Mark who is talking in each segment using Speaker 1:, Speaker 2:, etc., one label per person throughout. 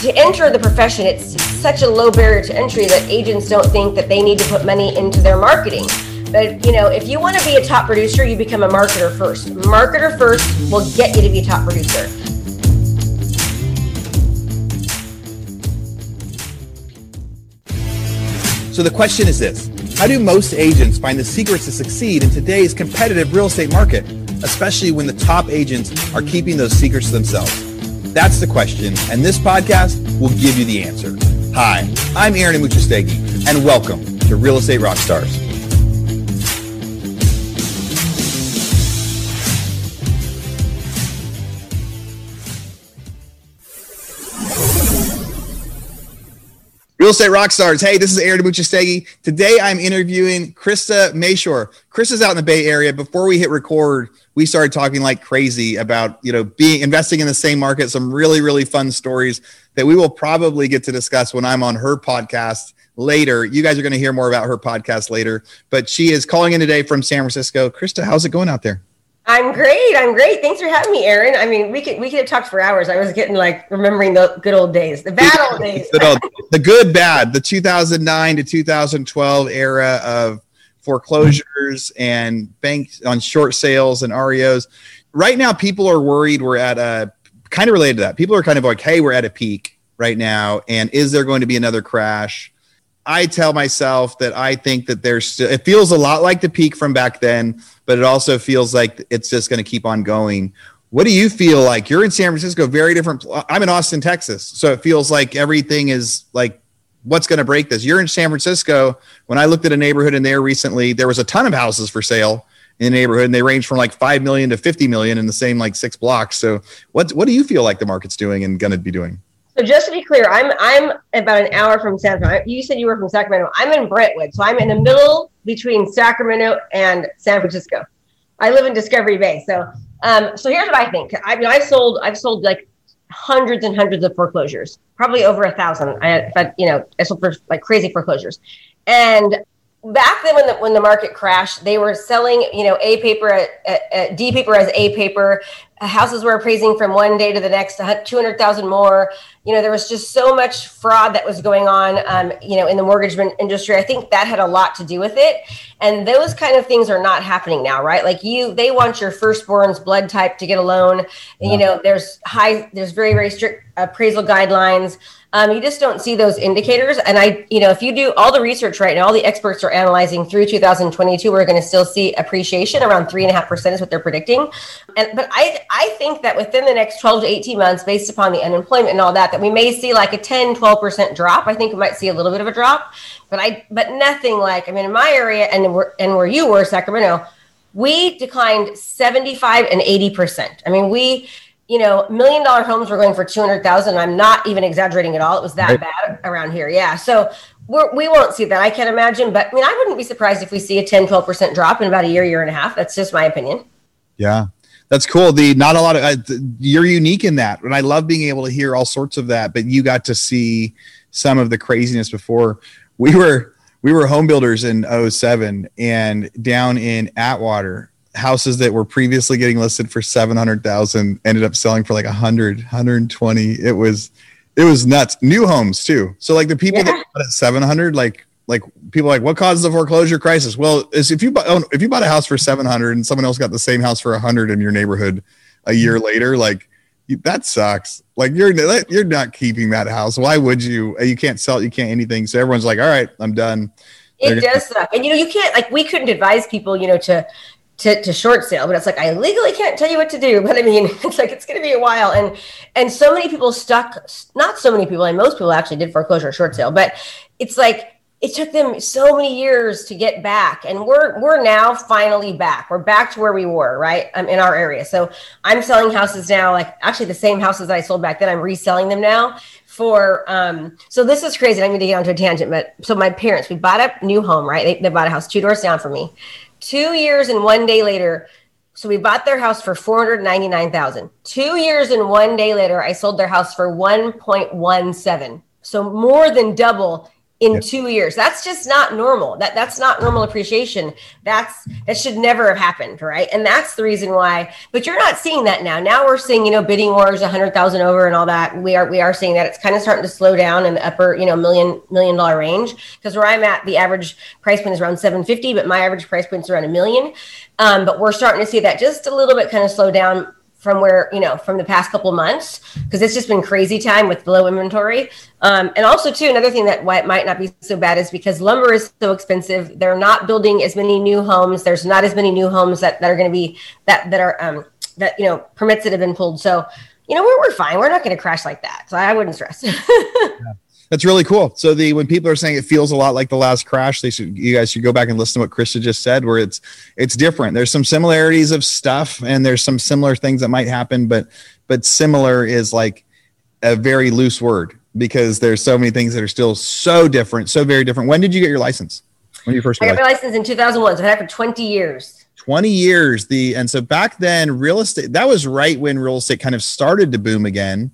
Speaker 1: to enter the profession, it's such a low barrier to entry that agents don't think that they need to put money into their marketing. But you know, if you want to be a top producer, you become a marketer first. Marketer first will get you to be a top producer.
Speaker 2: So the question is this How do most agents find the secrets to succeed in today's competitive real estate market, especially when the top agents are keeping those secrets to themselves? That's the question, and this podcast will give you the answer. Hi, I'm Aaron Amuchastegui, and welcome to Real Estate Rockstars. Real Estate Rockstars. Hey, this is Aaron Amuchastegui. Today I'm interviewing Krista Mashore. Krista's out in the Bay Area. Before we hit record, we started talking like crazy about, you know, being investing in the same market, some really, really fun stories that we will probably get to discuss when I'm on her podcast later. You guys are going to hear more about her podcast later, but she is calling in today from San Francisco. Krista, how's it going out there?
Speaker 1: I'm great. I'm great. Thanks for having me, Aaron. I mean, we could we could have talked for hours. I was getting like remembering the good old days, the bad old days.
Speaker 2: the, old, the good, bad, the 2009 to 2012 era of foreclosures and banks on short sales and REOs. Right now, people are worried we're at a kind of related to that. People are kind of like, hey, we're at a peak right now, and is there going to be another crash? I tell myself that I think that there's still, it feels a lot like the peak from back then, but it also feels like it's just going to keep on going. What do you feel like? You're in San Francisco, very different. I'm in Austin, Texas. So it feels like everything is like, what's going to break this? You're in San Francisco. When I looked at a neighborhood in there recently, there was a ton of houses for sale in the neighborhood and they range from like 5 million to 50 million in the same like six blocks. So what, what do you feel like the market's doing and going to be doing?
Speaker 1: So just to be clear, I'm I'm about an hour from San Francisco. You said you were from Sacramento. I'm in Brentwood, so I'm in the middle between Sacramento and San Francisco. I live in Discovery Bay. So um, so here's what I think. I mean, I've sold I've sold like hundreds and hundreds of foreclosures, probably over a thousand. I, you know, I sold for like crazy foreclosures, and back then when the when the market crashed, they were selling you know A paper at, at, at D paper as A paper. Houses were appraising from one day to the next, two hundred thousand more. You know, there was just so much fraud that was going on. Um, you know, in the mortgage industry, I think that had a lot to do with it. And those kind of things are not happening now, right? Like you, they want your firstborn's blood type to get a loan. Yeah. You know, there's high, there's very very strict appraisal guidelines. Um, you just don't see those indicators. And I, you know, if you do all the research right now, all the experts are analyzing through 2022, we're going to still see appreciation around three and a half percent is what they're predicting. And but I, I think that within the next 12 to 18 months, based upon the unemployment and all that, that we may see like a 10, 12 percent drop. I think we might see a little bit of a drop, but I, but nothing like I mean, in my area and where and where you were, Sacramento, we declined 75 and 80 percent. I mean, we you know, million dollar homes were going for 200,000. I'm not even exaggerating at all. It was that right. bad around here. Yeah. So we're, we won't see that. I can't imagine, but I mean, I wouldn't be surprised if we see a 10, 12% drop in about a year, year and a half. That's just my opinion.
Speaker 2: Yeah. That's cool. The not a lot of uh, you're unique in that, and I love being able to hear all sorts of that. But you got to see some of the craziness before. We were we were home builders in 07 and down in Atwater houses that were previously getting listed for 700,000 ended up selling for like 100, 120. It was it was nuts. New homes too. So like the people yeah. that bought at 700 like like people like what causes the foreclosure crisis? Well, is if you bought if you bought a house for 700 and someone else got the same house for 100 in your neighborhood a year mm-hmm. later like that sucks. Like you're you're not keeping that house. Why would you? You can't sell it. You can't anything. So everyone's like, all right, I'm done.
Speaker 1: It They're does gonna- suck, and you know you can't like we couldn't advise people, you know, to to, to short sale but it's like i legally can't tell you what to do but i mean it's like it's going to be a while. And and so many people stuck not so many people and most people actually did foreclosure short sale but it's like it took them so many years to get back. And we're we're now finally back. We're back to where we were right um, in our area. So i'm selling houses now like actually the same houses that i sold back then i'm reselling them now for um so this is crazy. I'm going to get onto a tangent but so my parents we bought a new home right? They, they bought a house two doors down from me Two years and one day later, so we bought their house for 499,000. Two years and one day later, I sold their house for 1.17. So more than double in yep. two years. That's just not normal. That that's not normal appreciation. That's that should never have happened, right? And that's the reason why. But you're not seeing that now. Now we're seeing, you know, bidding wars, a hundred thousand over, and all that. We are we are seeing that it's kind of starting to slow down in the upper, you know, million million dollar range. Because where I'm at, the average price point is around seven fifty, but my average price point is around a million. Um, but we're starting to see that just a little bit kind of slow down from where you know from the past couple months because it's just been crazy time with low inventory. Um, and also too another thing that why it might not be so bad is because lumber is so expensive. They're not building as many new homes. There's not as many new homes that, that are going to be that that are um, that you know permits that have been pulled. So you know we're, we're fine. We're not going to crash like that. So i wouldn't stress.
Speaker 2: Yeah. That's really cool. So the when people are saying it feels a lot like the last crash, they should you guys should go back and listen to what Krista just said, where it's it's different. There's some similarities of stuff, and there's some similar things that might happen, but but similar is like a very loose word because there's so many things that are still so different, so very different. When did you get your license? When you first?
Speaker 1: I got my license in 2001, so I had it for 20 years.
Speaker 2: 20 years. The and so back then, real estate that was right when real estate kind of started to boom again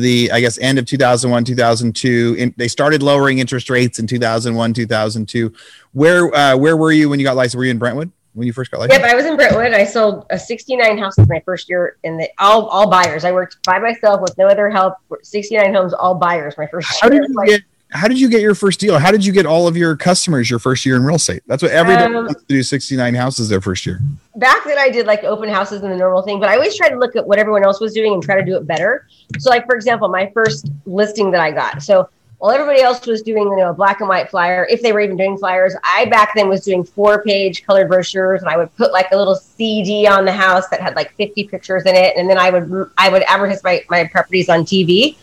Speaker 2: the I guess end of 2001 2002 in, they started lowering interest rates in 2001 2002 where uh, where were you when you got licensed? Were you in Brentwood when you first got licensed?
Speaker 1: Yep I was in Brentwood. I sold a 69 houses my first year in the all all buyers. I worked by myself with no other help. 69 homes all buyers my first
Speaker 2: how year. did you get how did you get your first deal? How did you get all of your customers your first year in real estate? That's what everybody um, wants to do 69 houses their first year.
Speaker 1: Back then I did like open houses and the normal thing, but I always try to look at what everyone else was doing and try to do it better. So like for example, my first listing that I got. So while everybody else was doing, you know, a black and white flyer, if they were even doing flyers, I back then was doing four page colored brochures and I would put like a little CD on the house that had like 50 pictures in it. And then I would, I would advertise my, my properties on TV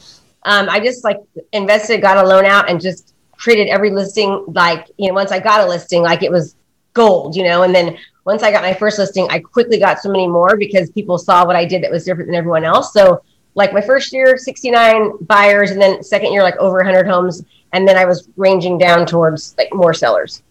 Speaker 1: um, I just like invested, got a loan out, and just treated every listing like you know. Once I got a listing, like it was gold, you know. And then once I got my first listing, I quickly got so many more because people saw what I did that was different than everyone else. So like my first year, 69 buyers, and then second year, like over 100 homes, and then I was ranging down towards like more sellers.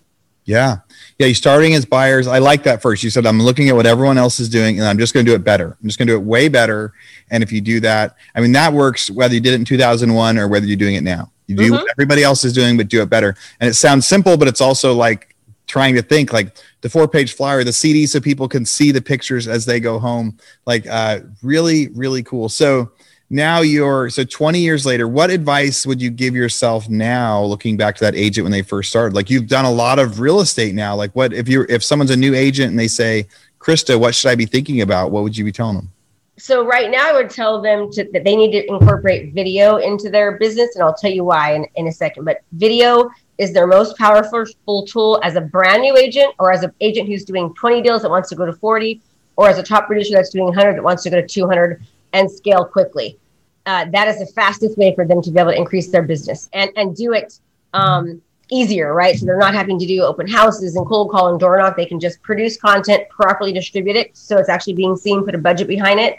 Speaker 2: Yeah. Yeah. You're starting as buyers. I like that first. You said, I'm looking at what everyone else is doing and I'm just going to do it better. I'm just going to do it way better. And if you do that, I mean, that works whether you did it in 2001 or whether you're doing it now. You do mm-hmm. what everybody else is doing, but do it better. And it sounds simple, but it's also like trying to think like the four page flyer, the CD, so people can see the pictures as they go home. Like, uh, really, really cool. So, now you're so 20 years later what advice would you give yourself now looking back to that agent when they first started? Like you've done a lot of real estate now. Like what if you're if someone's a new agent and they say krista what should i be thinking about? what would you be telling them?
Speaker 1: So right now i would tell them to, that they need to incorporate video into their business and i'll tell you why in, in a second. But video is their most powerful tool as a brand new agent or as an agent who's doing 20 deals that wants to go to 40 or as a top producer that's doing 100 that wants to go to 200 and scale quickly. Uh, that is the fastest way for them to be able to increase their business and, and do it um, easier, right? So they're not having to do open houses and cold call and door knock. They can just produce content, properly distribute it. So it's actually being seen, put a budget behind it.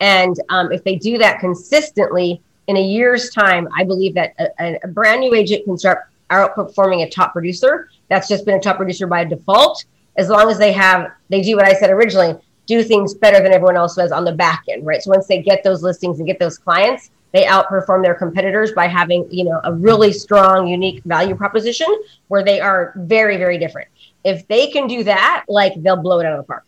Speaker 1: And um, if they do that consistently in a year's time, I believe that a, a brand new agent can start outperforming a top producer. That's just been a top producer by default. As long as they have, they do what I said originally do things better than everyone else does on the back end, right? So once they get those listings and get those clients, they outperform their competitors by having, you know, a really strong, unique value proposition where they are very, very different. If they can do that, like they'll blow it out of the park.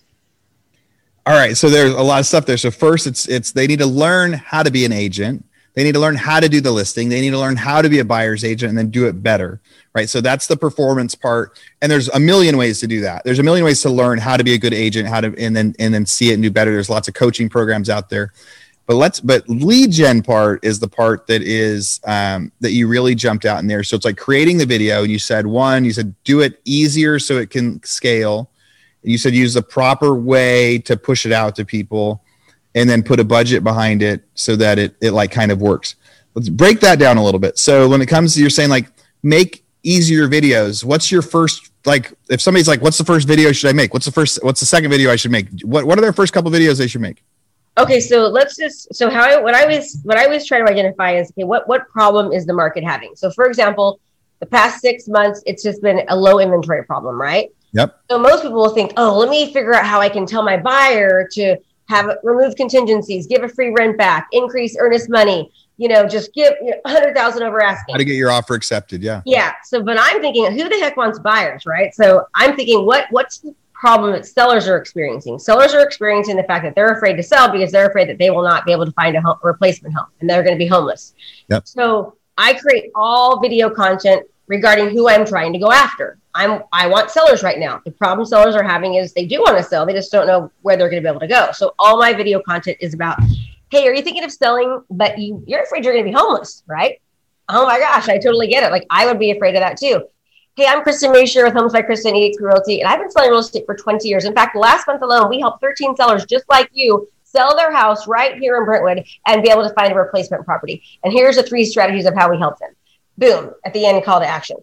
Speaker 2: All right. So there's a lot of stuff there. So first it's it's they need to learn how to be an agent. They need to learn how to do the listing. They need to learn how to be a buyer's agent and then do it better. Right. So that's the performance part. And there's a million ways to do that. There's a million ways to learn how to be a good agent, how to and then and then see it and do better. There's lots of coaching programs out there. But let's but lead gen part is the part that is um, that you really jumped out in there. So it's like creating the video. You said one, you said do it easier so it can scale. You said use the proper way to push it out to people and then put a budget behind it so that it it like kind of works. Let's break that down a little bit. So when it comes to you're saying like make easier videos, what's your first like if somebody's like what's the first video should I make? What's the first what's the second video I should make? What what are their first couple videos they should make?
Speaker 1: Okay, so let's just so how I what I was what I was trying to identify is okay, what what problem is the market having? So for example, the past 6 months it's just been a low inventory problem, right?
Speaker 2: Yep.
Speaker 1: So most people will think, "Oh, let me figure out how I can tell my buyer to have remove contingencies, give a free rent back, increase earnest money, you know, just give you know, 100,000 over asking.
Speaker 2: How to get your offer accepted. Yeah.
Speaker 1: Yeah. So, but I'm thinking, who the heck wants buyers, right? So I'm thinking, what what's the problem that sellers are experiencing? Sellers are experiencing the fact that they're afraid to sell because they're afraid that they will not be able to find a home, replacement home and they're going to be homeless.
Speaker 2: Yep.
Speaker 1: So I create all video content regarding who I'm trying to go after. I'm I want sellers right now. The problem sellers are having is they do want to sell, they just don't know where they're going to be able to go. So all my video content is about, hey, are you thinking of selling, but you you're afraid you're going to be homeless, right? Oh my gosh, I totally get it. Like I would be afraid of that too. Hey, I'm Krista Mashore with Homes by Krista EXP Realty, and I've been selling real estate for 20 years. In fact, last month alone, we helped 13 sellers just like you sell their house right here in Brentwood and be able to find a replacement property. And here's the three strategies of how we help them. Boom, at the end, call to action.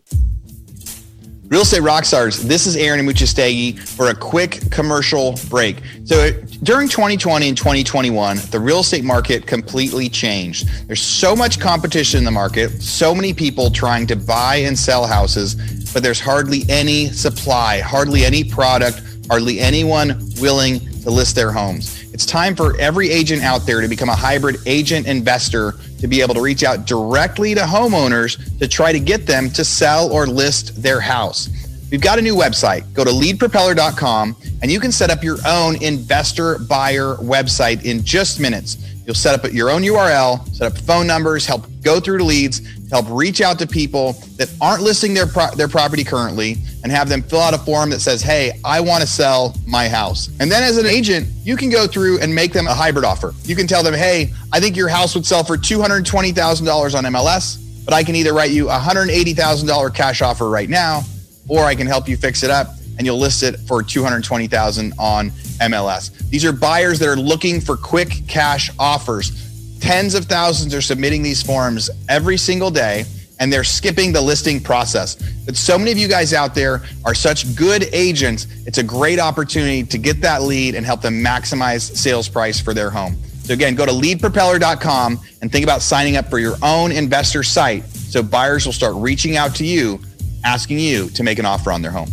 Speaker 2: Real Estate Rockstars, this is Aaron Amuchastegui for a quick commercial break. So during 2020 and 2021, the real estate market completely changed. There's so much competition in the market, so many people trying to buy and sell houses, but there's hardly any supply, hardly any product, hardly anyone willing to list their homes. It's time for every agent out there to become a hybrid agent investor to be able to reach out directly to homeowners to try to get them to sell or list their house. We've got a new website. Go to leadpropeller.com and you can set up your own investor buyer website in just minutes. You'll set up your own URL, set up phone numbers, help go through the leads, help reach out to people that aren't listing their pro- their property currently and have them fill out a form that says, "Hey, I want to sell my house." And then as an agent, you can go through and make them a hybrid offer. You can tell them, "Hey, I think your house would sell for $220,000 on MLS, but I can either write you a $180,000 cash offer right now, or I can help you fix it up and you'll list it for 220,000 on MLS. These are buyers that are looking for quick cash offers. Tens of thousands are submitting these forms every single day and they're skipping the listing process. But so many of you guys out there are such good agents, it's a great opportunity to get that lead and help them maximize sales price for their home. So again, go to leadpropeller.com and think about signing up for your own investor site so buyers will start reaching out to you asking you to make an offer on their home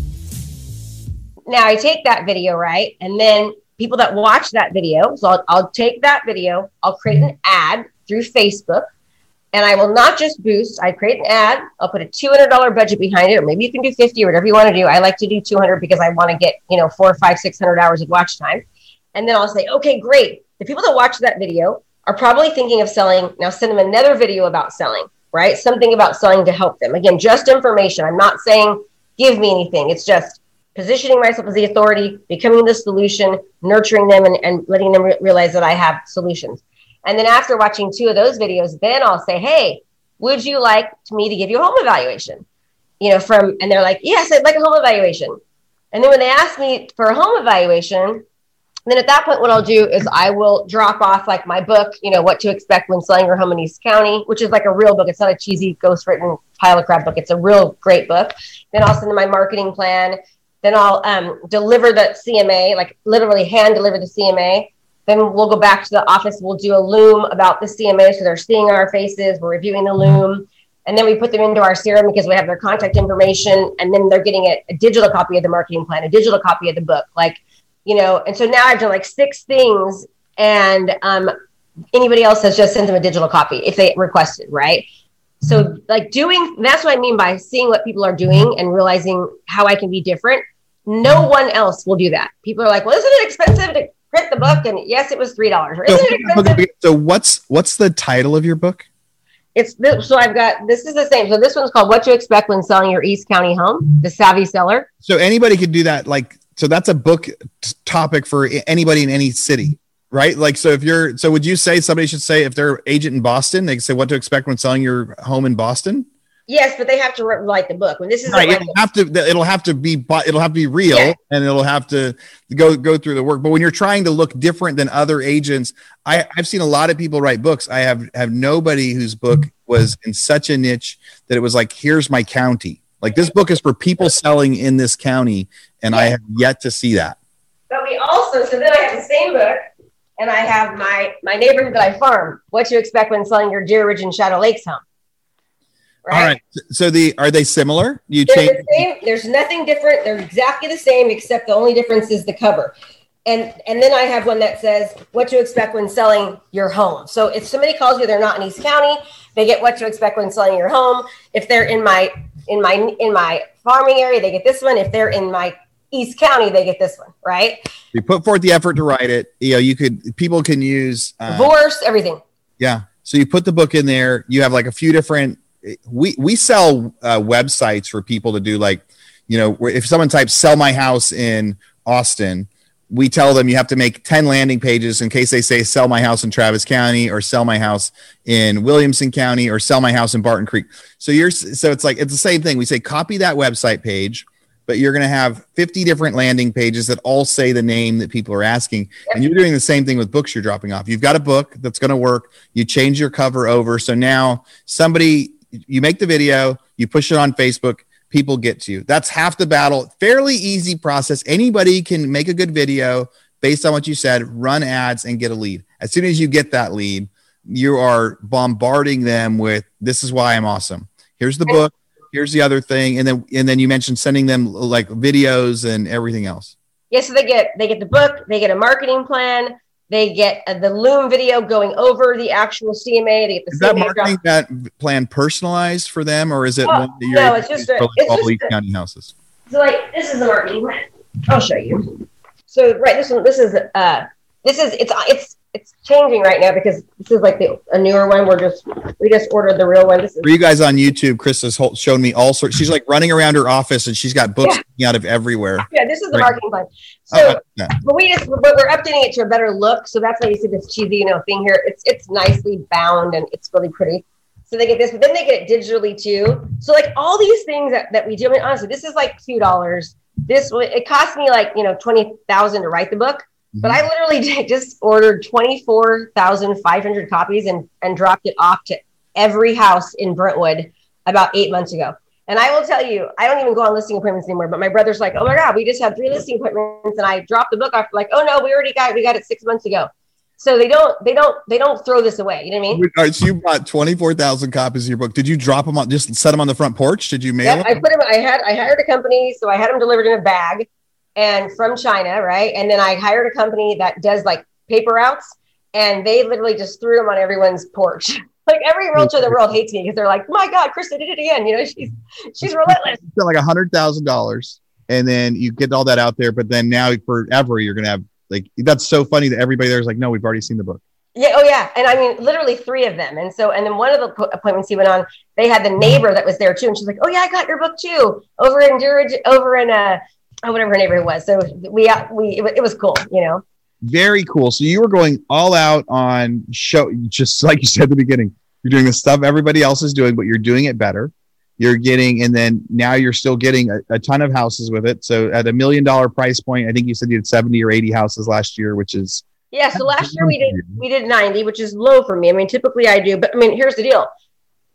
Speaker 1: now I take that video, right? And then people that watch that video, so I'll, I'll take that video, I'll create an ad through Facebook, and I will not just boost. I create an ad. I'll put a two hundred dollar budget behind it, or maybe you can do fifty or whatever you want to do. I like to do two hundred because I want to get you know four, five, six hundred hours of watch time, and then I'll say, okay, great. The people that watch that video are probably thinking of selling. Now send them another video about selling, right? Something about selling to help them. Again, just information. I'm not saying give me anything. It's just positioning myself as the authority, becoming the solution, nurturing them, and, and letting them re- realize that I have solutions. And then after watching two of those videos, then I'll say, hey, would you like me to give you a home evaluation? You know, from, and they're like, yes, I'd like a home evaluation. And then when they ask me for a home evaluation, then at that point, what I'll do is I will drop off like my book, you know, what to expect when selling your home in East County, which is like a real book. It's not a cheesy ghost written pile of crap book. It's a real great book. Then I'll send them my marketing plan then I'll um, deliver the CMA, like literally hand deliver the CMA. Then we'll go back to the office. We'll do a loom about the CMA. So they're seeing our faces. We're reviewing the loom. And then we put them into our CRM because we have their contact information. And then they're getting a, a digital copy of the marketing plan, a digital copy of the book. Like, you know, and so now I've done like six things. And um, anybody else has just sent them a digital copy if they requested, right? So, like doing that's what I mean by seeing what people are doing and realizing how I can be different no mm-hmm. one else will do that. People are like, well, isn't it expensive to print the book? And yes, it was three dollars.
Speaker 2: So, so what's what's the title of your book?
Speaker 1: It's this, so I've got this is the same. So this one's called "What to Expect When Selling Your East County Home." The Savvy Seller.
Speaker 2: So anybody could do that. Like, so that's a book topic for anybody in any city, right? Like, so if you're, so would you say somebody should say if they're agent in Boston, they can say what to expect when selling your home in Boston?
Speaker 1: Yes, but they have to write the book. When this is
Speaker 2: right, it'll have to it'll have to be it'll have to be real yeah. and it'll have to go go through the work. But when you're trying to look different than other agents, I, I've seen a lot of people write books. I have have nobody whose book was in such a niche that it was like, here's my county. Like this book is for people selling in this county, and yeah. I have yet to see that.
Speaker 1: But we also so then I have the same book and I have my my neighborhood that I farm. What you expect when selling your Deer Ridge and Shadow Lakes home.
Speaker 2: Right? All right. So the are they similar?
Speaker 1: You They're change. The same. There's nothing different. They're exactly the same, except the only difference is the cover. and and then I have one that says what to expect when selling your home. So if somebody calls you, they're not in East County, they get what to expect when selling your home. If they're in my in my in my farming area, they get this one. If they're in my East County, they get this one, right?
Speaker 2: You put forth the effort to write it. You know, you could people can use
Speaker 1: uh, divorce, everything.
Speaker 2: Yeah. So you put the book in there. You have like a few different. We we sell uh, websites for people to do like, you know, if someone types "sell my house" in Austin, we tell them you have to make 10 landing pages in case they say sell my house in Travis County or sell my house in Williamson County or sell my house in Barton Creek. So you're so it's like it's the same thing. We say copy that website page, but you're going to have 50 different landing pages that all say the name that people are asking. And you're doing the same thing with books you're dropping off. You've got a book that's going to work. You change your cover over. So now somebody you make the video, you push it on Facebook, people get to you. That's half the battle. Fairly easy process. Anybody can make a good video based on what you said, run ads and get a lead. As soon as you get that lead, you are bombarding them with this is why I'm awesome. Here's the book, here's the other thing and then and then you mentioned sending them like videos and everything else.
Speaker 1: Yeah, so they get they get the book, they get a marketing plan, they get the Loom video going over the actual CMA. They get the
Speaker 2: is
Speaker 1: CMA
Speaker 2: that marketing drop. that plan personalized for them, or is it
Speaker 1: oh, one that you're no? It's just a, it's
Speaker 2: all just county houses.
Speaker 1: So like this is the marketing plan. I'll show you. So right, this one, this is uh, this is it's it's it's changing right now because this is like the a newer one. We're just we just ordered the real one. This is
Speaker 2: for you guys on YouTube. Chris has shown me all sorts. She's like running around her office and she's got books yeah. out of everywhere.
Speaker 1: Yeah, this is the right. marketing plan. Oh, so, oh, yeah. but we just but we're updating it to a better look. So that's why you see this cheesy, you know, thing here. It's it's nicely bound and it's really pretty. So they get this, but then they get it digitally too. So like all these things that, that we do. I mean, honestly, this is like two dollars. This it cost me like you know twenty thousand to write the book but I literally did, just ordered 24,500 copies and, and dropped it off to every house in Brentwood about eight months ago. And I will tell you, I don't even go on listing appointments anymore. But my brother's like, "Oh my god, we just had three listing appointments," and I dropped the book off. Like, "Oh no, we already got it. we got it six months ago." So they don't they don't they don't throw this away. You know what I mean?
Speaker 2: All right, so you bought twenty four thousand copies of your book. Did you drop them on? Just set them on the front porch? Did you mail?
Speaker 1: Yep, them? I put them. I had I hired a company, so I had them delivered in a bag and from China, right? And then I hired a company that does like paper routes, and they literally just threw them on everyone's porch. like every realtor in the world hates me because they're like, "My God, Krista did it again!" You know, she's she's relentless.
Speaker 2: Spent like a hundred thousand dollars, and then you get all that out there, but then now forever you're gonna have like that's so funny that everybody there's like, "No, we've already seen the book."
Speaker 1: Yeah. Oh, yeah. And I mean, literally three of them. And so, and then one of the appointments he went on, they had the neighbor that was there too, and she's like, "Oh yeah, I got your book too over in Deer Ridge, over in uh or whatever her neighborhood was. So we uh, we it, was cool, you know.
Speaker 2: Very cool. So you were going all out on show, just like you said at the beginning. You're doing the stuff everybody else is doing, but you're doing it better. You're getting, and then now you're still getting a, a ton of houses with it. So at a million dollar price point, I think you said you had 70 or 80 houses last year, which is
Speaker 1: yeah. So last year we did we did 90, which is low for me. I mean, typically I do, but I mean, here's the deal.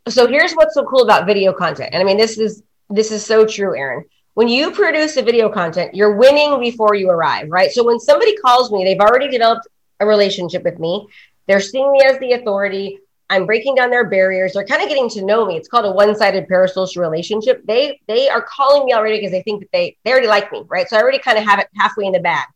Speaker 1: So here's what's so cool about video content, and I mean, this is this is so true, Aaron when you produce a video content, you're winning before you arrive, right? So when somebody calls me, they've already developed a relationship with me. They're seeing me as the authority. I'm breaking down their barriers. They're kind of getting to know me. It's called a one-sided parasocial relationship. They they are calling me already because they think that they they already like me, right? So I already kind of have it halfway in the bag.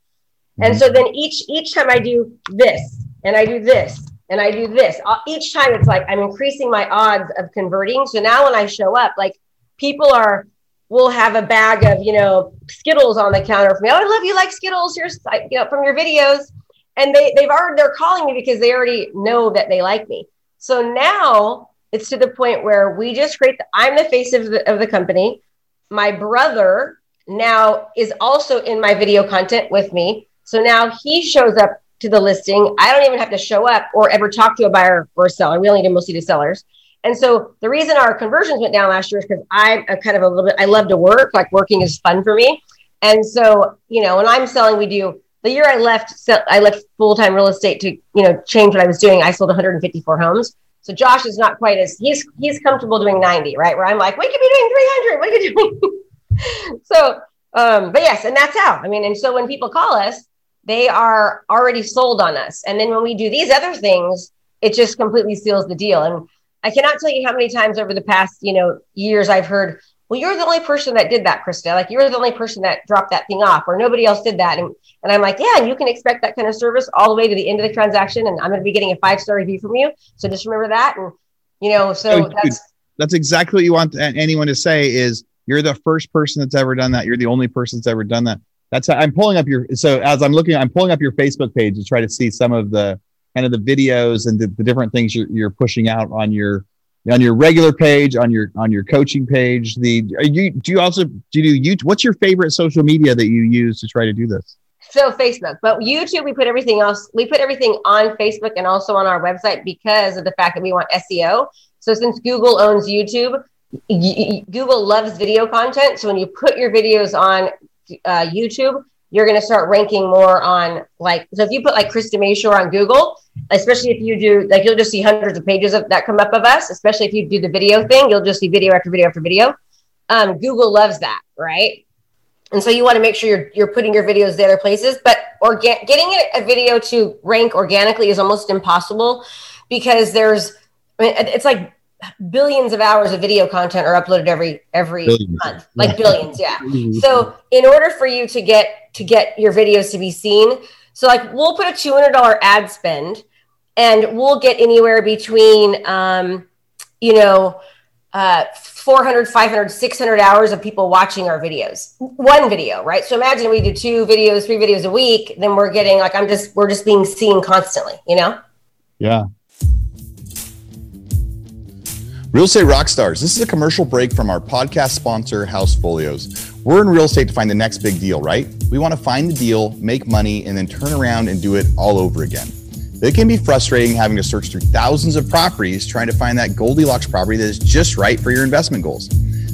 Speaker 1: And mm-hmm. so then each each time I do this and I do this and I do this, uh, each time it's like I'm increasing my odds of converting. So now when I show up, like people are will have a bag of, you know, Skittles on the counter for me. Oh, I love you like Skittles. Here's, you know, from your videos. And they, they've already, they're calling me because they already know that they like me. So now it's to the point where we just create, the, I'm the face of the, of the company. My brother now is also in my video content with me. So now he shows up to the listing. I don't even have to show up or ever talk to a buyer or a seller. We only do mostly to sellers. And so the reason our conversions went down last year is because I'm a kind of a little bit, I love to work, like working is fun for me. And so, you know, when I'm selling, we do the year I left, I left full time real estate to, you know, change what I was doing. I sold 154 homes. So Josh is not quite as he's he's comfortable doing 90, right? Where I'm like, we could be doing 300. What are you doing? so, um, but yes, and that's how. I mean, and so when people call us, they are already sold on us. And then when we do these other things, it just completely seals the deal. And I cannot tell you how many times over the past, you know, years I've heard, well, you're the only person that did that, Krista. Like you're the only person that dropped that thing off, or nobody else did that. And, and I'm like, yeah, and you can expect that kind of service all the way to the end of the transaction. And I'm going to be getting a five star review from you. So just remember that. And, you know, so oh, that's,
Speaker 2: that's exactly what you want anyone to say is you're the first person that's ever done that. You're the only person that's ever done that. That's how I'm pulling up your, so as I'm looking, I'm pulling up your Facebook page to try to see some of the kind of the videos and the, the different things you're, you're pushing out on your, on your regular page, on your on your coaching page. The you do you also do you you what's your favorite social media that you use to try to do this?
Speaker 1: So Facebook, but YouTube, we put everything else. We put everything on Facebook and also on our website because of the fact that we want SEO. So since Google owns YouTube, Google loves video content. So when you put your videos on uh, YouTube, you're going to start ranking more on like so if you put like Krista Mashore on Google, especially if you do like you'll just see hundreds of pages of, that come up of us. Especially if you do the video thing, you'll just see video after video after video. Um, Google loves that, right? And so you want to make sure you're you're putting your videos the other places. But organ- getting a video to rank organically is almost impossible because there's I mean, it's like billions of hours of video content are uploaded every every billions. month. Like billions yeah. So in order for you to get to get your videos to be seen so like we'll put a $200 ad spend and we'll get anywhere between um, you know uh, 400 500 600 hours of people watching our videos. One video right? So imagine we do two videos three videos a week then we're getting like i'm just we're just being seen constantly you know?
Speaker 2: Yeah Real Estate Rockstars. This is a commercial break from our podcast sponsor, House Folios. We're in real estate to find the next big deal, right? We want to find the deal, make money, and then turn around and do it all over again. It can be frustrating having to search through thousands of properties trying to find that Goldilocks property that is just right for your investment goals.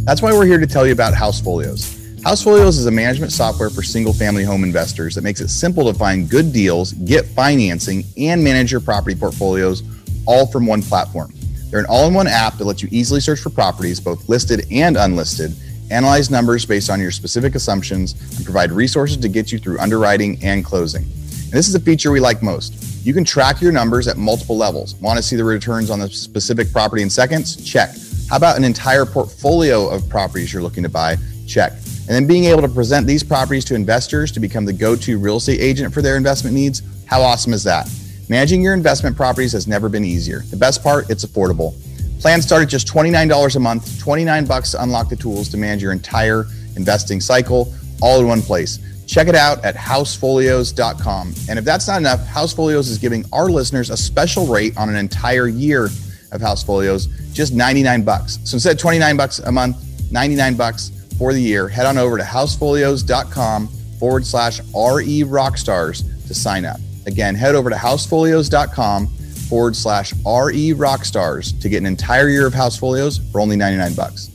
Speaker 2: That's why we're here to tell you about House Folios. House Folios is a management software for single family home investors that makes it simple to find good deals, get financing, and manage your property portfolios all from one platform. They're an all in one app that lets you easily search for properties, both listed and unlisted, analyze numbers based on your specific assumptions, and provide resources to get you through underwriting and closing. And this is a feature we like most. You can track your numbers at multiple levels. Want to see the returns on the specific property in seconds? Check. How about an entire portfolio of properties you're looking to buy? Check. And then being able to present these properties to investors to become the go to real estate agent for their investment needs? How awesome is that? Managing your investment properties has never been easier. The best part, it's affordable. Plans start at just $29 a month, 29 bucks to unlock the tools to manage your entire investing cycle all in one place. Check it out at housefolios.com. And if that's not enough, Housefolios is giving our listeners a special rate on an entire year of Housefolios, just 99 bucks. So instead of 29 bucks a month, 99 bucks for the year, head on over to housefolios.com forward slash RE Rockstars to sign up. Again, head over to housefolios.com forward slash RE Rockstars to get an entire year of house folios for only 99 bucks.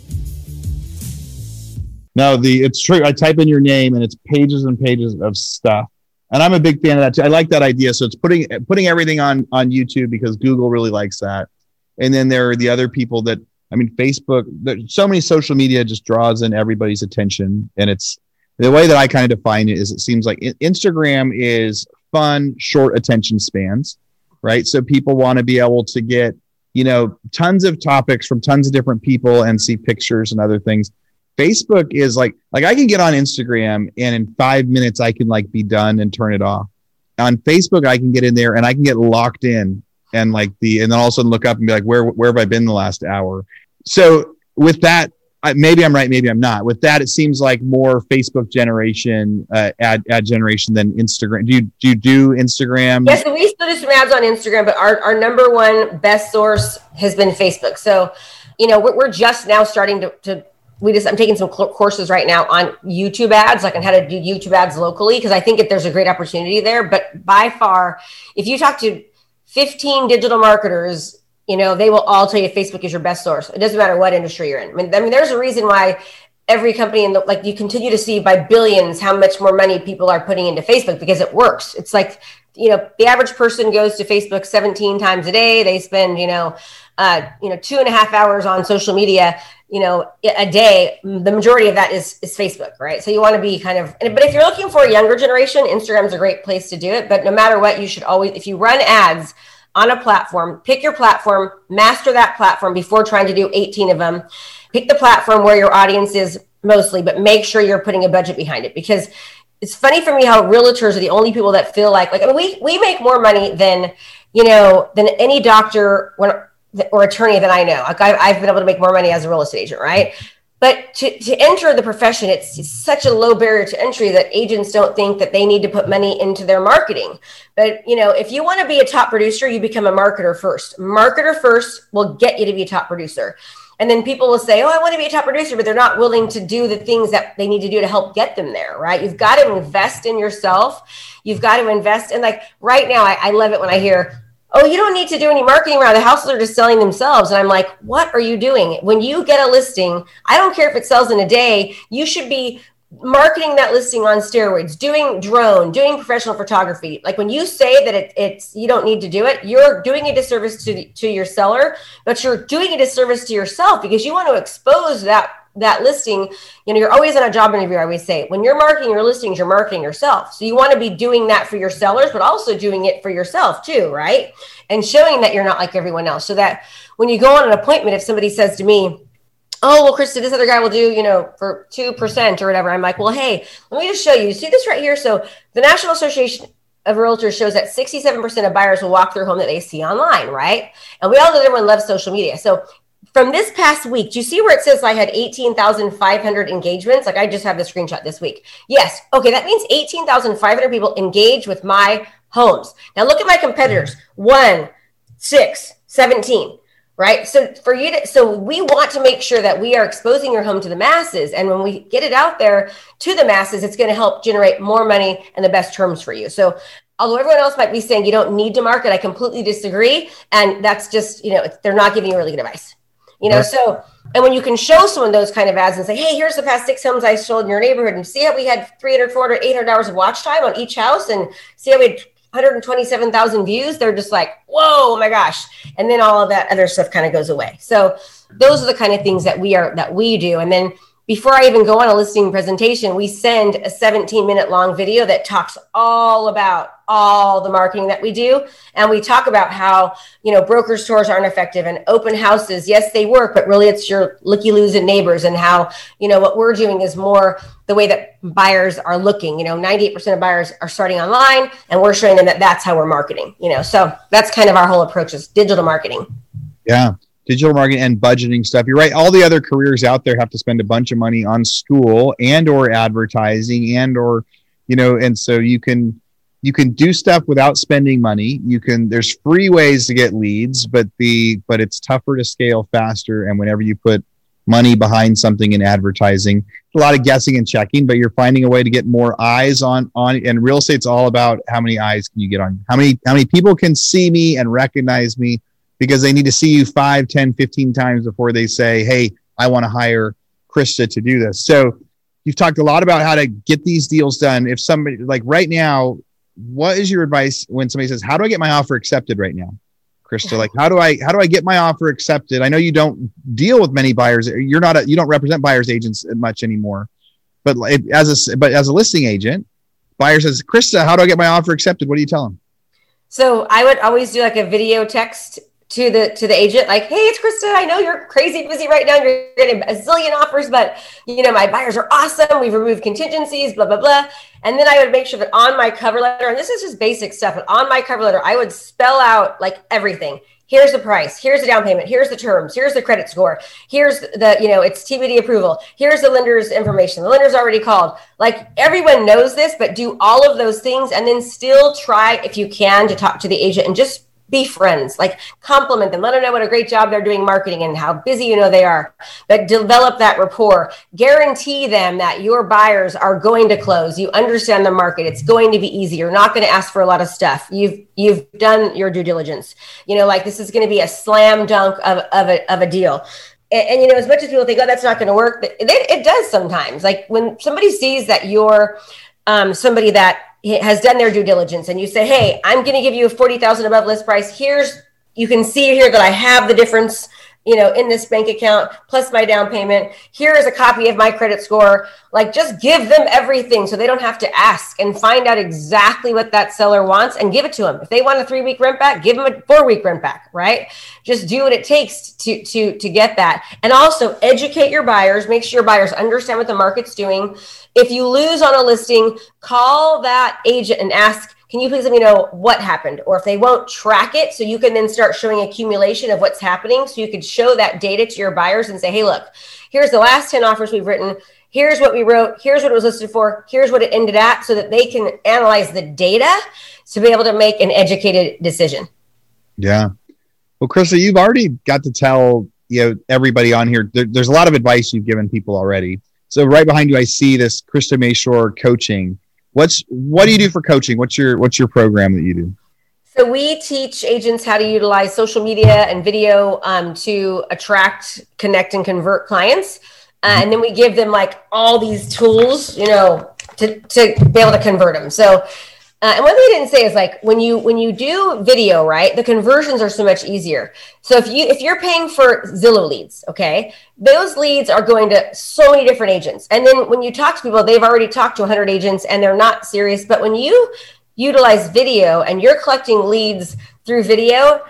Speaker 2: No, the it's true. I type in your name and it's pages and pages of stuff. And I'm a big fan of that too. I like that idea. So it's putting putting everything on on YouTube because Google really likes that. And then there are the other people that I mean, Facebook. So many social media just draws in everybody's attention, and it's the way that I kind of define it is it seems like Instagram is fun, short attention spans, right? So people want to be able to get, you know, tons of topics from tons of different people and see pictures and other things. Facebook is like, like I can get on Instagram and in five minutes I can like be done and turn it off. On Facebook, I can get in there and I can get locked in and like the, and then all of a sudden look up and be like, where, where have I been the last hour? So with that, maybe I'm right, maybe I'm not. With that, it seems like more Facebook generation, uh, ad ad generation than Instagram. Do you do you do Instagram?
Speaker 1: Yes, so we still do some ads on Instagram, but our, our number one best source has been Facebook. So, you know, we're, we're just now starting to, to we just I'm taking some courses right now on YouTube ads, like on how to do YouTube ads locally, because I think that there's a great opportunity there. But by far, if you talk to 15 digital marketers you know, they will all tell you Facebook is your best source. It doesn't matter what industry you're in. I mean, I mean there's a reason why every company in the like you continue to see by billions how much more money people are putting into Facebook because it works. It's like, you know, the average person goes to Facebook 17 times a day. They spend, you know, uh, you know, two and a half hours on social media, you know, a day. The majority of that is is Facebook, right? So you want to be kind of, but if you're looking for a younger generation, Instagram's a great place to do it. But no matter what, you should always, if you run ads on a platform. Pick your platform, master that platform before trying to do 18 of them. Pick the platform where your audience is mostly, but make sure you're putting a budget behind it because it's funny for me how realtors are the only people that feel like like I mean, we we make more money than you know than any doctor when, or attorney that I know. Like I've, I've been able to make more money as a real estate agent, right? But to, to enter the profession, it's such a low barrier to entry that agents don't think that they need to put money into their marketing. But you know, if you want to be a top producer, you become a marketer first. Marketer first will get you to be a top producer. And then people will say, Oh, I want to be a top producer, but they're not willing to do the things that they need to do to help get them there, right? You've got to invest in yourself. You've got to invest in, like, right now, I, I love it when I hear, oh, you don't need to do any marketing around the houses are just selling themselves. And I'm like, what are you doing? When you get a listing, I don't care if it sells in a day, you should be marketing that listing on steroids, doing drone, doing professional photography. Like when you say that it, it's you don't need to do it, you're doing a disservice to to your seller, but you're doing a disservice to yourself because you want to expose that that listing, you know, you're always in a job interview. I always say, when you're marketing your listings, you're marketing yourself. So you want to be doing that for your sellers, but also doing it for yourself too, right? And showing that you're not like everyone else. So that when you go on an appointment, if somebody says to me, Oh, well, Krista, this other guy will do, you know, for 2% or whatever. I'm like, well, hey, let me just show you. See this right here? So the National Association of Realtors shows that 67% of buyers will walk their home that they see online, right? And we all know everyone loves social media. So from this past week, do you see where it says I had 18,500 engagements? Like I just have the screenshot this week. Yes. Okay. That means 18,500 people engage with my homes. Now look at my competitors one, six, 17, right? So for you to, so we want to make sure that we are exposing your home to the masses. And when we get it out there to the masses, it's going to help generate more money and the best terms for you. So although everyone else might be saying you don't need to market, I completely disagree. And that's just, you know, they're not giving you really good advice you know, so and when you can show someone those kind of ads and say, hey, here's the past six homes I sold in your neighborhood, and see how we had 300, 400, 800 hours of watch time on each house, and see how we had 127,000 views, they're just like, whoa, oh my gosh. And then all of that other stuff kind of goes away. So those are the kind of things that we are that we do. And then before I even go on a listing presentation, we send a 17 minute long video that talks all about all the marketing that we do. And we talk about how, you know, broker tours aren't effective and open houses, yes, they work, but really it's your looky loos and neighbors and how, you know, what we're doing is more the way that buyers are looking. You know, 98% of buyers are starting online and we're showing them that that's how we're marketing, you know. So that's kind of our whole approach is digital marketing.
Speaker 2: Yeah digital marketing and budgeting stuff. You're right. All the other careers out there have to spend a bunch of money on school and or advertising and or, you know, and so you can you can do stuff without spending money. You can there's free ways to get leads, but the but it's tougher to scale faster. And whenever you put money behind something in advertising, a lot of guessing and checking, but you're finding a way to get more eyes on on and real estate's all about how many eyes can you get on how many how many people can see me and recognize me because they need to see you 5, 10, 15 times before they say, hey, I want to hire Krista to do this. So you've talked a lot about how to get these deals done. If somebody, like right now, what is your advice when somebody says, how do I get my offer accepted right now? Krista, like how do I how do I get my offer accepted? I know you don't deal with many buyers. You're not a, you don't represent buyers agents much anymore. But as a but as a listing agent, buyer says, Krista, how do I get my offer accepted? What do you tell them?
Speaker 1: So I would always do like a video text to the to the agent like hey it's krista. I know you're crazy busy right now. You're getting a zillion offers but you know my buyers are awesome. We've removed contingencies blah blah blah. And then i would make sure that on my cover letter and this is just basic stuff but on my cover letter i would spell out like everything. Here's the price. Here's the down payment. Here's the terms. Here's the credit score. Here's the you know it's tbd approval. Here's the lender's information. The lender's already called. Like everyone knows this but do all of those things and then still try if you can to talk to the agent and just be friends, like compliment them, let them know what a great job they're doing marketing and how busy you know they are. But develop that rapport. Guarantee them that your buyers are going to close. You understand the market. It's going to be easy. You're not going to ask for a lot of stuff. You've you've done your due diligence. You know, like this is going to be a slam dunk of, of a of a deal. And, and, you know, as much as people think, oh, that's not going to work, it, it does sometimes. Like when somebody sees that you're um, somebody that has done their due diligence and you say, hey, I'm going to give you a 40,000 above list price. Here's, you can see here that I have the difference you know, in this bank account plus my down payment. Here is a copy of my credit score. Like just give them everything so they don't have to ask and find out exactly what that seller wants and give it to them. If they want a 3-week rent back, give them a 4-week rent back, right? Just do what it takes to to to get that. And also educate your buyers, make sure your buyers understand what the market's doing. If you lose on a listing, call that agent and ask can you please let me know what happened? Or if they won't track it so you can then start showing accumulation of what's happening so you could show that data to your buyers and say hey look here's the last 10 offers we've written. Here's what we wrote. Here's what it was listed for. Here's what it ended at so that they can analyze the data to be able to make an educated decision.
Speaker 3: Yeah. Well krista you've already got to tell you know everybody on here there, there's a lot of advice you've given people already. So right behind you i see this krista Mashore coaching What's what do you do for coaching? What's your what's your program that you do?
Speaker 1: So we teach agents how to utilize social media and video um, to attract, connect, and convert clients, uh, mm-hmm. and then we give them like all these tools, you know, to to be able to convert them. So uh, and one thing I didn't say is like when you when you do video, right? The conversions are so much easier. So if you if you're paying for Zillow leads, okay, those leads are going to so many different agents. And then when you talk to people, they've already talked to 100 agents and they're not serious. But when you utilize video and you're collecting leads through video,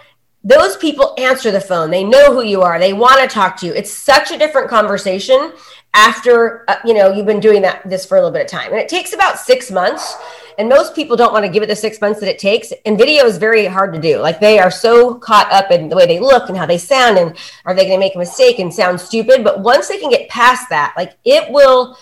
Speaker 1: those people answer the phone. They know who you are. They want to talk to you. It's such a different conversation after uh, you know you've been doing that this for a little bit of time and it takes about six months and most people don't want to give it the six months that it takes and video is very hard to do like they are so caught up in the way they look and how they sound and are they going to make a mistake and sound stupid but once they can get past that like it will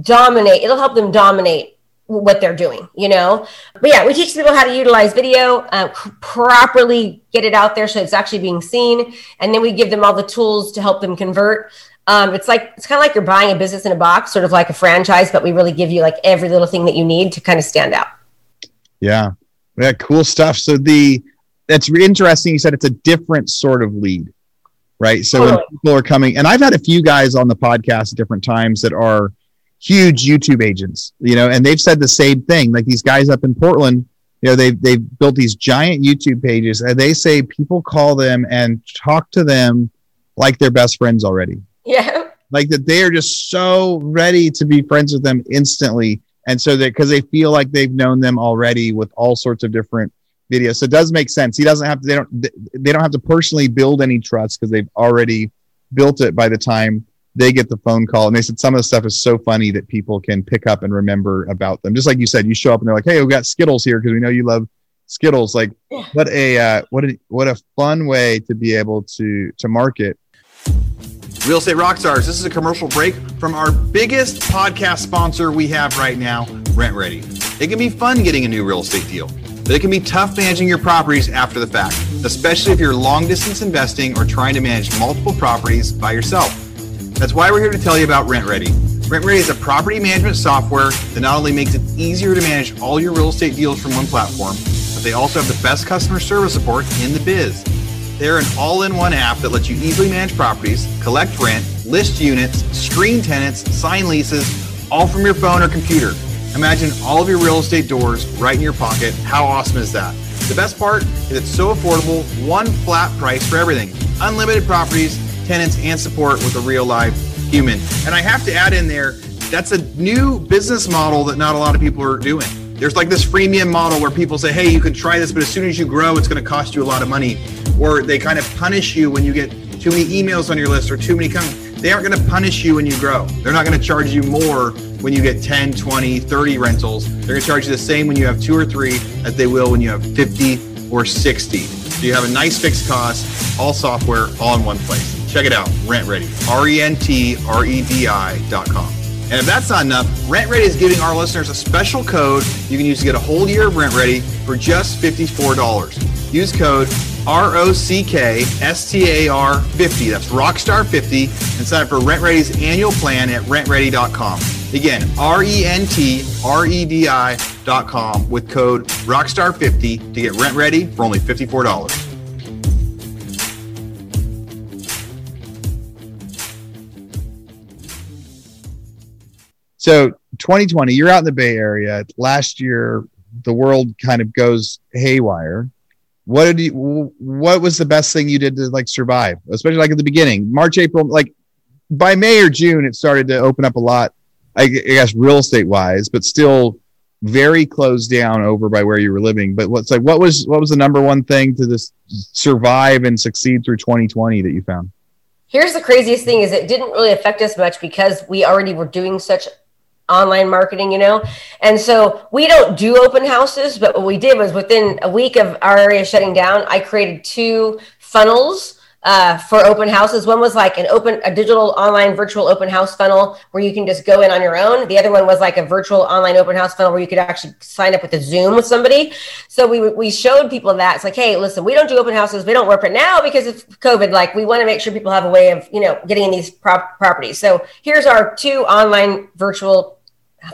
Speaker 1: dominate it'll help them dominate what they're doing, you know? But yeah, we teach people how to utilize video, uh, properly get it out there so it's actually being seen. And then we give them all the tools to help them convert. Um, it's like it's kind of like you're buying a business in a box, sort of like a franchise, but we really give you like every little thing that you need to kind of stand out.
Speaker 3: Yeah, yeah, cool stuff. So the that's interesting. You said it's a different sort of lead, right? So totally. when people are coming, and I've had a few guys on the podcast at different times that are huge YouTube agents, you know, and they've said the same thing. Like these guys up in Portland, you know, they've they've built these giant YouTube pages, and they say people call them and talk to them like they're best friends already.
Speaker 1: Yeah.
Speaker 3: Like that they are just so ready to be friends with them instantly. And so that because they feel like they've known them already with all sorts of different videos. So it does make sense. He doesn't have to, they don't, they don't have to personally build any trust because they've already built it by the time they get the phone call. And they said some of the stuff is so funny that people can pick up and remember about them. Just like you said, you show up and they're like, Hey, we got Skittles here because we know you love Skittles. Like what a, uh, what a, what a fun way to be able to, to market
Speaker 2: Real Estate Rockstars, this is a commercial break from our biggest podcast sponsor we have right now, RentRedi. It can be fun getting a new real estate deal, but it can be tough managing your properties after the fact, especially if you're long distance investing or trying to manage multiple properties by yourself. That's why we're here to tell you about RentRedi. Rent Ready is a property management software that not only makes it easier to manage all your real estate deals from one platform, but they also have the best customer service support in the biz. They're an all in one app that lets you easily manage properties, collect rent, list units, screen tenants, sign leases, all from your phone or computer. Imagine all of your real estate doors right in your pocket. How awesome is that? The best part is it's so affordable, one flat price for everything. Unlimited properties, tenants, and support with a real live human. And I have to add in there, that's a new business model that not a lot of people are doing. There's like this freemium model where people say, hey, you can try this, but as soon as you grow, it's going to cost you a lot of money. Or they kind of punish you when you get too many emails on your list or too many. They aren't going to punish you when you grow. They're not going to charge you more when you get 10, 20, 30 rentals. They're going to charge you the same when you have two or three as they will when you have 50 or 60. So you have a nice fixed cost, all software, all in one place. Check it out, RentRedi, R E N T R E D I dot com. And if that's not enough, RentRedi is giving our listeners a special code you can use to get a whole year of RentRedi for just $54. Use code R-O-C-K-S-T-A-R 50. That's Rockstar 50 and sign up for RentRedi's annual plan at rentredi.com. Again, R-E-N-T-R-E-D-I.com with code Rockstar 50 to get RentRedi for only $54.
Speaker 3: So 2020, you're out in the Bay Area. Last year, the world kind of goes haywire.
Speaker 2: what did you what was the best thing you did to like survive especially like at the beginning march april like by may or june it started to open up a lot i guess real estate wise but still very closed down over by where you were living but what's like what was what was the number one thing to this survive and succeed through 2020 that you found
Speaker 1: here's the craziest thing is it didn't really affect us much because we already were doing such online marketing, you know? And so we don't do open houses, but what we did was within a week of our area shutting down, I created two funnels uh, for open houses. One was like an open, a digital online virtual open house funnel where you can just go in on your own. The other one was like a virtual online open house funnel where you could actually sign up with a Zoom with somebody. So we we showed people that it's like, hey, listen, we don't do open houses. We don't work it now because of COVID. Like we want to make sure people have a way of you know getting in these prop- properties. So here's our two online virtual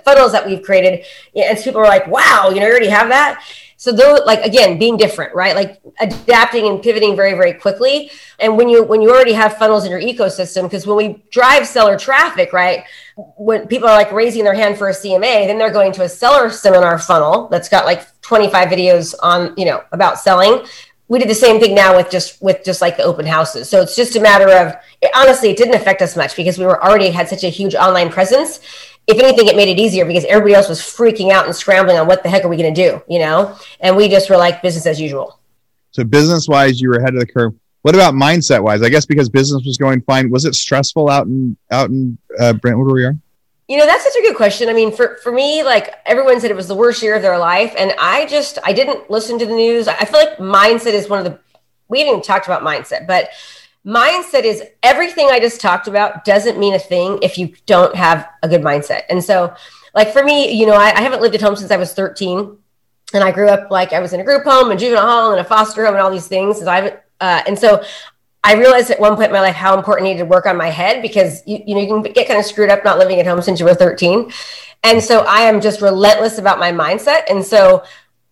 Speaker 1: funnels that we've created. And people are like, wow, you know, you already have that. So though, like again, being different, right? Like adapting and pivoting very, very quickly. And when you when you already have funnels in your ecosystem, because when we drive seller traffic, right? When people are like raising their hand for a CMA, then they're going to a seller seminar funnel that's got like 25 videos on, you know, about selling we did the same thing now with just with just like the open houses so it's just a matter of it, honestly it didn't affect us much because we were already had such a huge online presence if anything, it made it easier because everybody else was freaking out and scrambling on what the heck are we going to do, you know? And we just were like business as usual.
Speaker 2: So business wise, you were ahead of the curve. What about mindset wise? I guess because business was going fine, was it stressful out in out in uh, Brentwood where we are?
Speaker 1: You know, that's such a good question. I mean, for, for me, like everyone said it was the worst year of their life. And I just, I didn't listen to the news. I feel like mindset is one of the, we haven't even talked about mindset, but mindset is everything I just talked about doesn't mean a thing if you don't have a good mindset. And so, like for me, you know, I, I haven't lived at home since I was 13. And I grew up like I was in a group home and juvenile hall and a foster home and all these things. And, I, uh, and so I realized at one point in my life how important I needed to work on my head because you, you know you can get kind of screwed up not living at home since you were 13. And so I am just relentless about my mindset. And so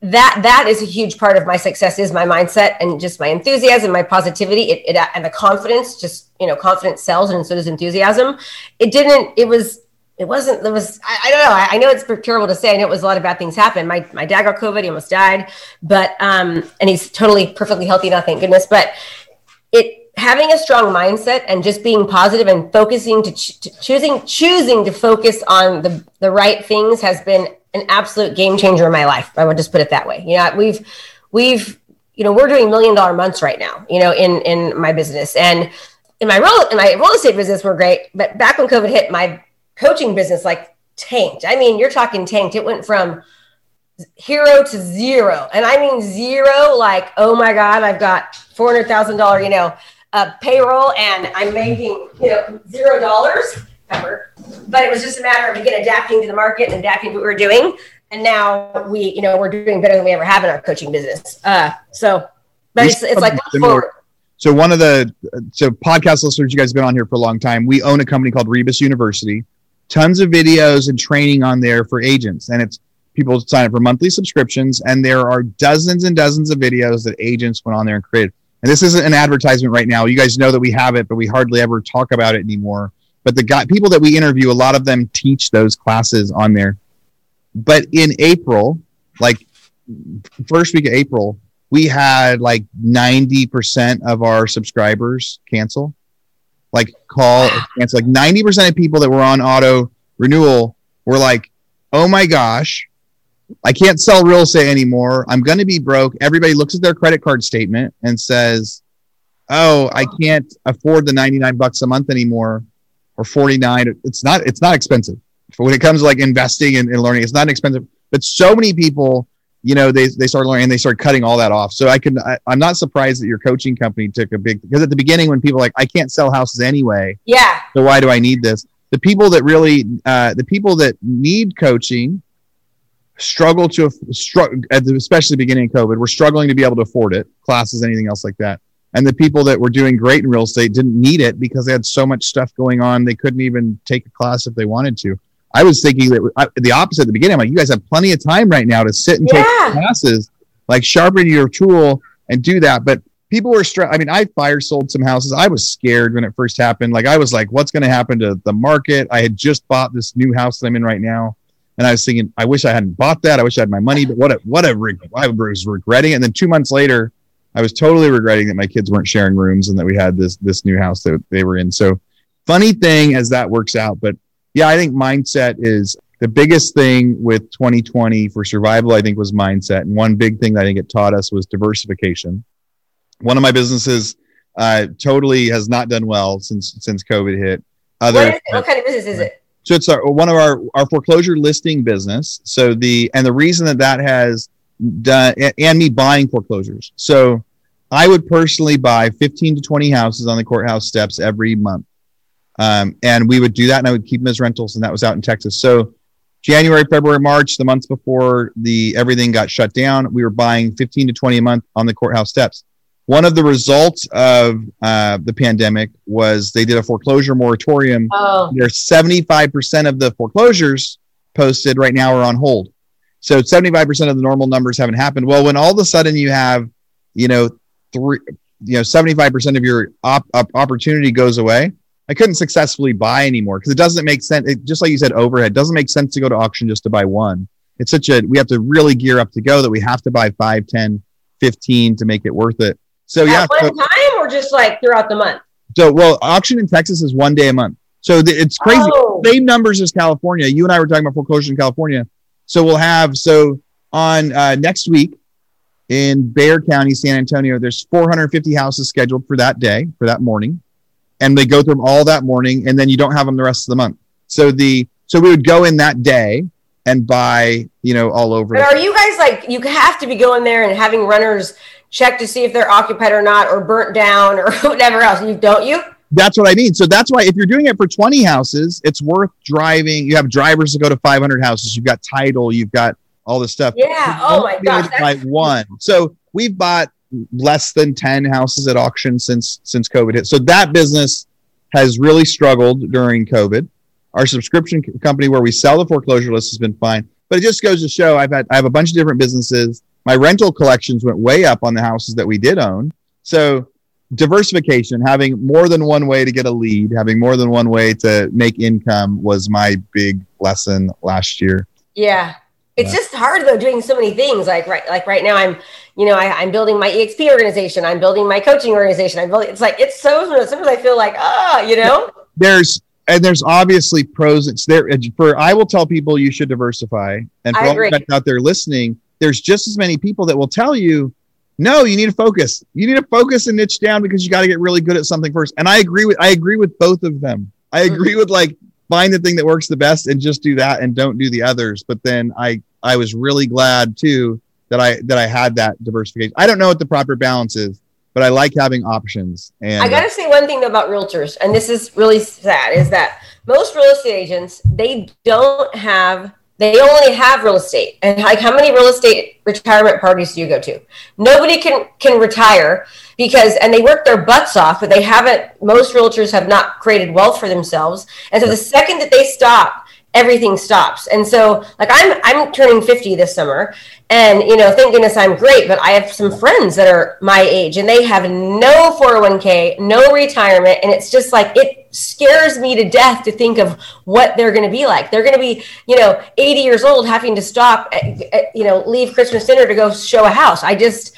Speaker 1: that that is a huge part of my success is my mindset and just my enthusiasm my positivity. It, it and the confidence just you know confidence sells and so does enthusiasm. It didn't it was it wasn't there was I, I, don't know. I, I, know it's terrible to say. I know it was a lot of bad things happened. My my dad got covid he almost died but um and he's totally perfectly healthy now thank goodness but it having a strong mindset and just being positive and focusing to, ch- to choosing choosing to focus on the the right things has been an absolute game changer in my life. I would just put it that way. You know, we've we've you know we're doing million dollar months right now. You know, in in my business and in my real in my real estate business we're great. But back when COVID hit, my coaching business like tanked. I mean, you're talking tanked. It went from hero to zero, and I mean zero. Like, oh my god, I've got four hundred thousand dollar, you know, uh, payroll, and I'm making you know zero dollars cover. But it was just a matter of again adapting to the market and adapting to what we were doing. And now we, you know, we're doing better than we ever have in our coaching business. Uh, so, but it's, it's like forward.
Speaker 2: So one of the so podcast listeners, you guys have been on here for a long time. We own a company called Rebus University. Tons of videos and training on there for agents, and it's people sign up for monthly subscriptions, and there are dozens and dozens of videos that agents went on there and created. And this isn't an advertisement right now. You guys know that we have it, but we hardly ever talk about it anymore. But the guy people that we interview a lot of them teach those classes on there. But in april like first week of april we had like 90% of our subscribers cancel. Like call cancel. Like 90% of people that were on auto renewal were like oh my gosh i can't sell real estate anymore. I'm going to be broke. Everybody looks at their credit card statement and says oh i can't afford the 99 bucks a month anymore or 49 it's not it's not expensive. But when it comes to like investing and, and learning it's not expensive. But so many people you know they, they start learning and they start cutting all that off. So i can I, i'm not surprised that your coaching company took a big because at the beginning when people like i can't sell houses anyway
Speaker 1: yeah.
Speaker 2: so why do i need this? The people that really uh, the people that need coaching struggle to struggle especially the beginning of covid we're struggling to be able to afford it classes anything else like that. And the people that were doing great in real estate didn't need it because they had so much stuff going on they couldn't even take a class if they wanted to. I was thinking that I, the opposite at the beginning i'm like you guys have plenty of time right now to sit and yeah. take classes like sharpen your tool and do that. But people were stressed i mean i fire sold some houses. I was scared when it first happened. Like i was like what's going to happen to the market? I had just bought this new house that i'm in right now and i was thinking i wish i hadn't bought that i wish i had my money but what a what a i was regretting it and then two months later I was totally regretting that my kids weren't sharing rooms and that we had this this new house that they were in. So funny thing as that works out, but yeah, I think mindset is the biggest thing with 2020 for survival. I think was mindset, and one big thing that I think it taught us was diversification. One of my businesses uh, totally has not done well since since COVID hit.
Speaker 1: Other, what kind of business is it?
Speaker 2: So it's our, one of our our foreclosure listing business. So the and the reason that that has done and me buying foreclosures. So I would personally buy 15 to 20 houses on the courthouse steps every month. Um, and we would do that and I would keep them as rentals and that was out in Texas. So January, February, March, the months before the everything got shut down, we were buying 15 to 20 a month on the courthouse steps. One of the results of uh, the pandemic was they did a foreclosure moratorium. Oh. There's 75% of the foreclosures posted right now are on hold. So 75% of the normal numbers haven't happened. Well, when all of a sudden you have, you know, three, you know, 75% of your op- op- opportunity goes away, I couldn't successfully buy anymore because it doesn't make sense. It, just like you said, overhead doesn't make sense to go to auction just to buy one. It's such a, we have to really gear up to go that we have to buy five, 10, 15 to make it worth it. So At yeah.
Speaker 1: one so, time or just like throughout the month?
Speaker 2: So, well, auction in Texas is one day a month. So th- it's crazy. Oh. Same numbers as California. You and I were talking about foreclosure in California. So we'll have, so on uh, next week, in Bexar County, San Antonio, there's 450 houses scheduled for that day, for that morning. And they go through them all that morning, and then you don't have them the rest of the month. So the so we would go in that day and buy, you know, all over.
Speaker 1: But are you guys like you have to be going there and having runners check to see if they're occupied or not, or burnt down, or whatever else? You don't you?
Speaker 2: That's what I mean. So that's why if you're doing it for 20 houses, it's worth driving. You have drivers to go to 500 houses. You've got title. You've got all this stuff.
Speaker 1: Yeah. Oh my gosh.
Speaker 2: Like one. So we've bought less than 10 houses at auction since since COVID hit. So that business has really struggled during COVID. Our subscription company where we sell the foreclosure list has been fine. But it just goes to show I've had I have a bunch of different businesses. My rental collections went way up on the houses that we did own. So diversification, having more than one way to get a lead, having more than one way to make income was my big lesson last year.
Speaker 1: Yeah. It's just hard though doing so many things. Like right, like right now, I'm, you know, I, am building my EXP organization. I'm building my coaching organization. I'm building. It's like it's so. Sometimes I feel like ah, you know.
Speaker 2: There's and there's obviously pros. It's there for. I will tell people you should diversify, and for all out there listening, there's just as many people that will tell you, no, you need to focus. You need to focus and niche down because you got to get really good at something first. And I agree with I agree with both of them. I mm-hmm. agree with like find the thing that works the best and just do that and don't do the others. But then I I was really glad too that I that I had that diversification. I don't know what the proper balance is, but I like having options. And
Speaker 1: I got to say one thing about realtors, and this is really sad, is that most real estate agents they don't have they only have real estate. And like how many real estate retirement parties do you go to? Nobody can can retire because and they work their butts off, but they haven't most realtors have not created wealth for themselves. And so the second that they stop everything stops. And so like I'm I'm turning 50 this summer and you know thank goodness I'm great but I have some friends that are my age and they have no 401k, no retirement and it's just like it scares me to death to think of what they're going to be like. They're going to be, you know, 80 years old having to stop at, at, you know, leave Christmas dinner to go show a house. I just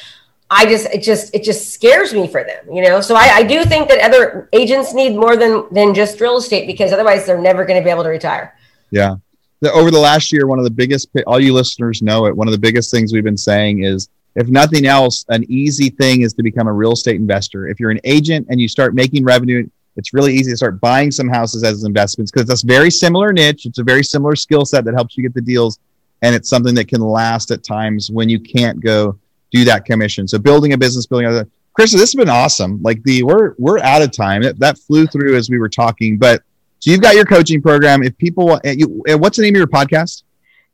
Speaker 1: I just it just it just scares me for them, you know. So I, I do think that other agents need more than than just real estate because otherwise they're never going to be able to retire.
Speaker 2: Yeah. The, over the last year, one of the biggest, all you listeners know it, one of the biggest things we've been saying is if nothing else, an easy thing is to become a real estate investor. If you're an agent and you start making revenue, it's really easy to start buying some houses as investments because that's very similar niche. It's a very similar skill set that helps you get the deals. And it's something that can last at times when you can't go do that commission. So building a business, building a Chris, this has been awesome. Like the we're we're out of time. It, that flew through as we were talking, but so you've got your coaching program. If people, eh, you, eh, what's the name of your podcast?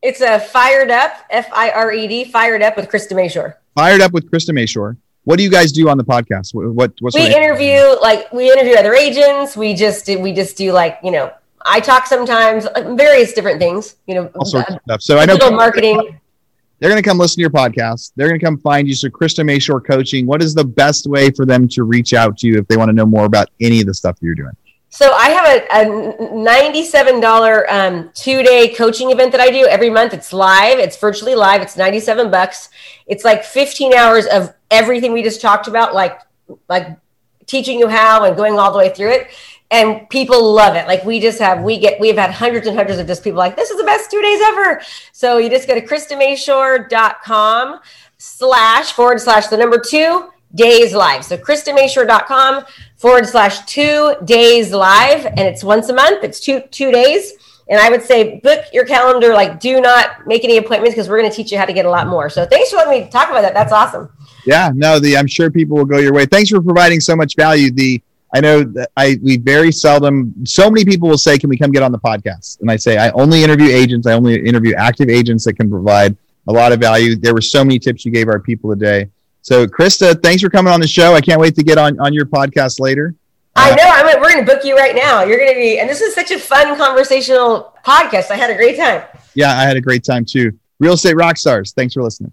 Speaker 1: It's a Fired Up, F I R E D, Fired Up with Krista Mashore.
Speaker 2: Fired Up with Krista Mashore. What do you guys do on the podcast? What, what what's
Speaker 1: we interview like we interview other agents. We just we just do like you know I talk sometimes various different things. You know, all sorts uh, of stuff.
Speaker 2: So I know
Speaker 1: marketing.
Speaker 2: They're going to come listen to your podcast. They're going to come find you. So Krista Mashore Coaching. What is the best way for them to reach out to you if they want to know more about any of the stuff that you're doing?
Speaker 1: So I have a, a $97 um, two-day coaching event that I do every month. It's live. It's virtually live. It's 97 bucks. It's like 15 hours of everything we just talked about, like like teaching you how and going all the way through it. And people love it. Like we just have, we get, we've had hundreds and hundreds of just people like, this is the best two days ever. So you just go to KristaMashore.com slash forward slash the number two days live. So KristaMashore.com forward slash two days live. And it's once a month. It's two, two days. And I would say book your calendar. Like do not make any appointments because we're going to teach you how to get a lot more. So thanks for letting me talk about that. That's awesome.
Speaker 2: Yeah, no, the I'm sure people will go your way. Thanks for providing so much value. The I know that I we very seldom so many people will say, Can we come get on the podcast? And I say I only interview agents, I only interview active agents that can provide a lot of value. There were so many tips you gave our people today. So Krista, thanks for coming on the show. I can't wait to get on, on your podcast later.
Speaker 1: I uh, know. I'm, we're going to book you right now. You're going to be, and this is such a fun conversational podcast. I had a great time.
Speaker 2: Yeah, I had a great time too. Real estate rock stars. Thanks for listening.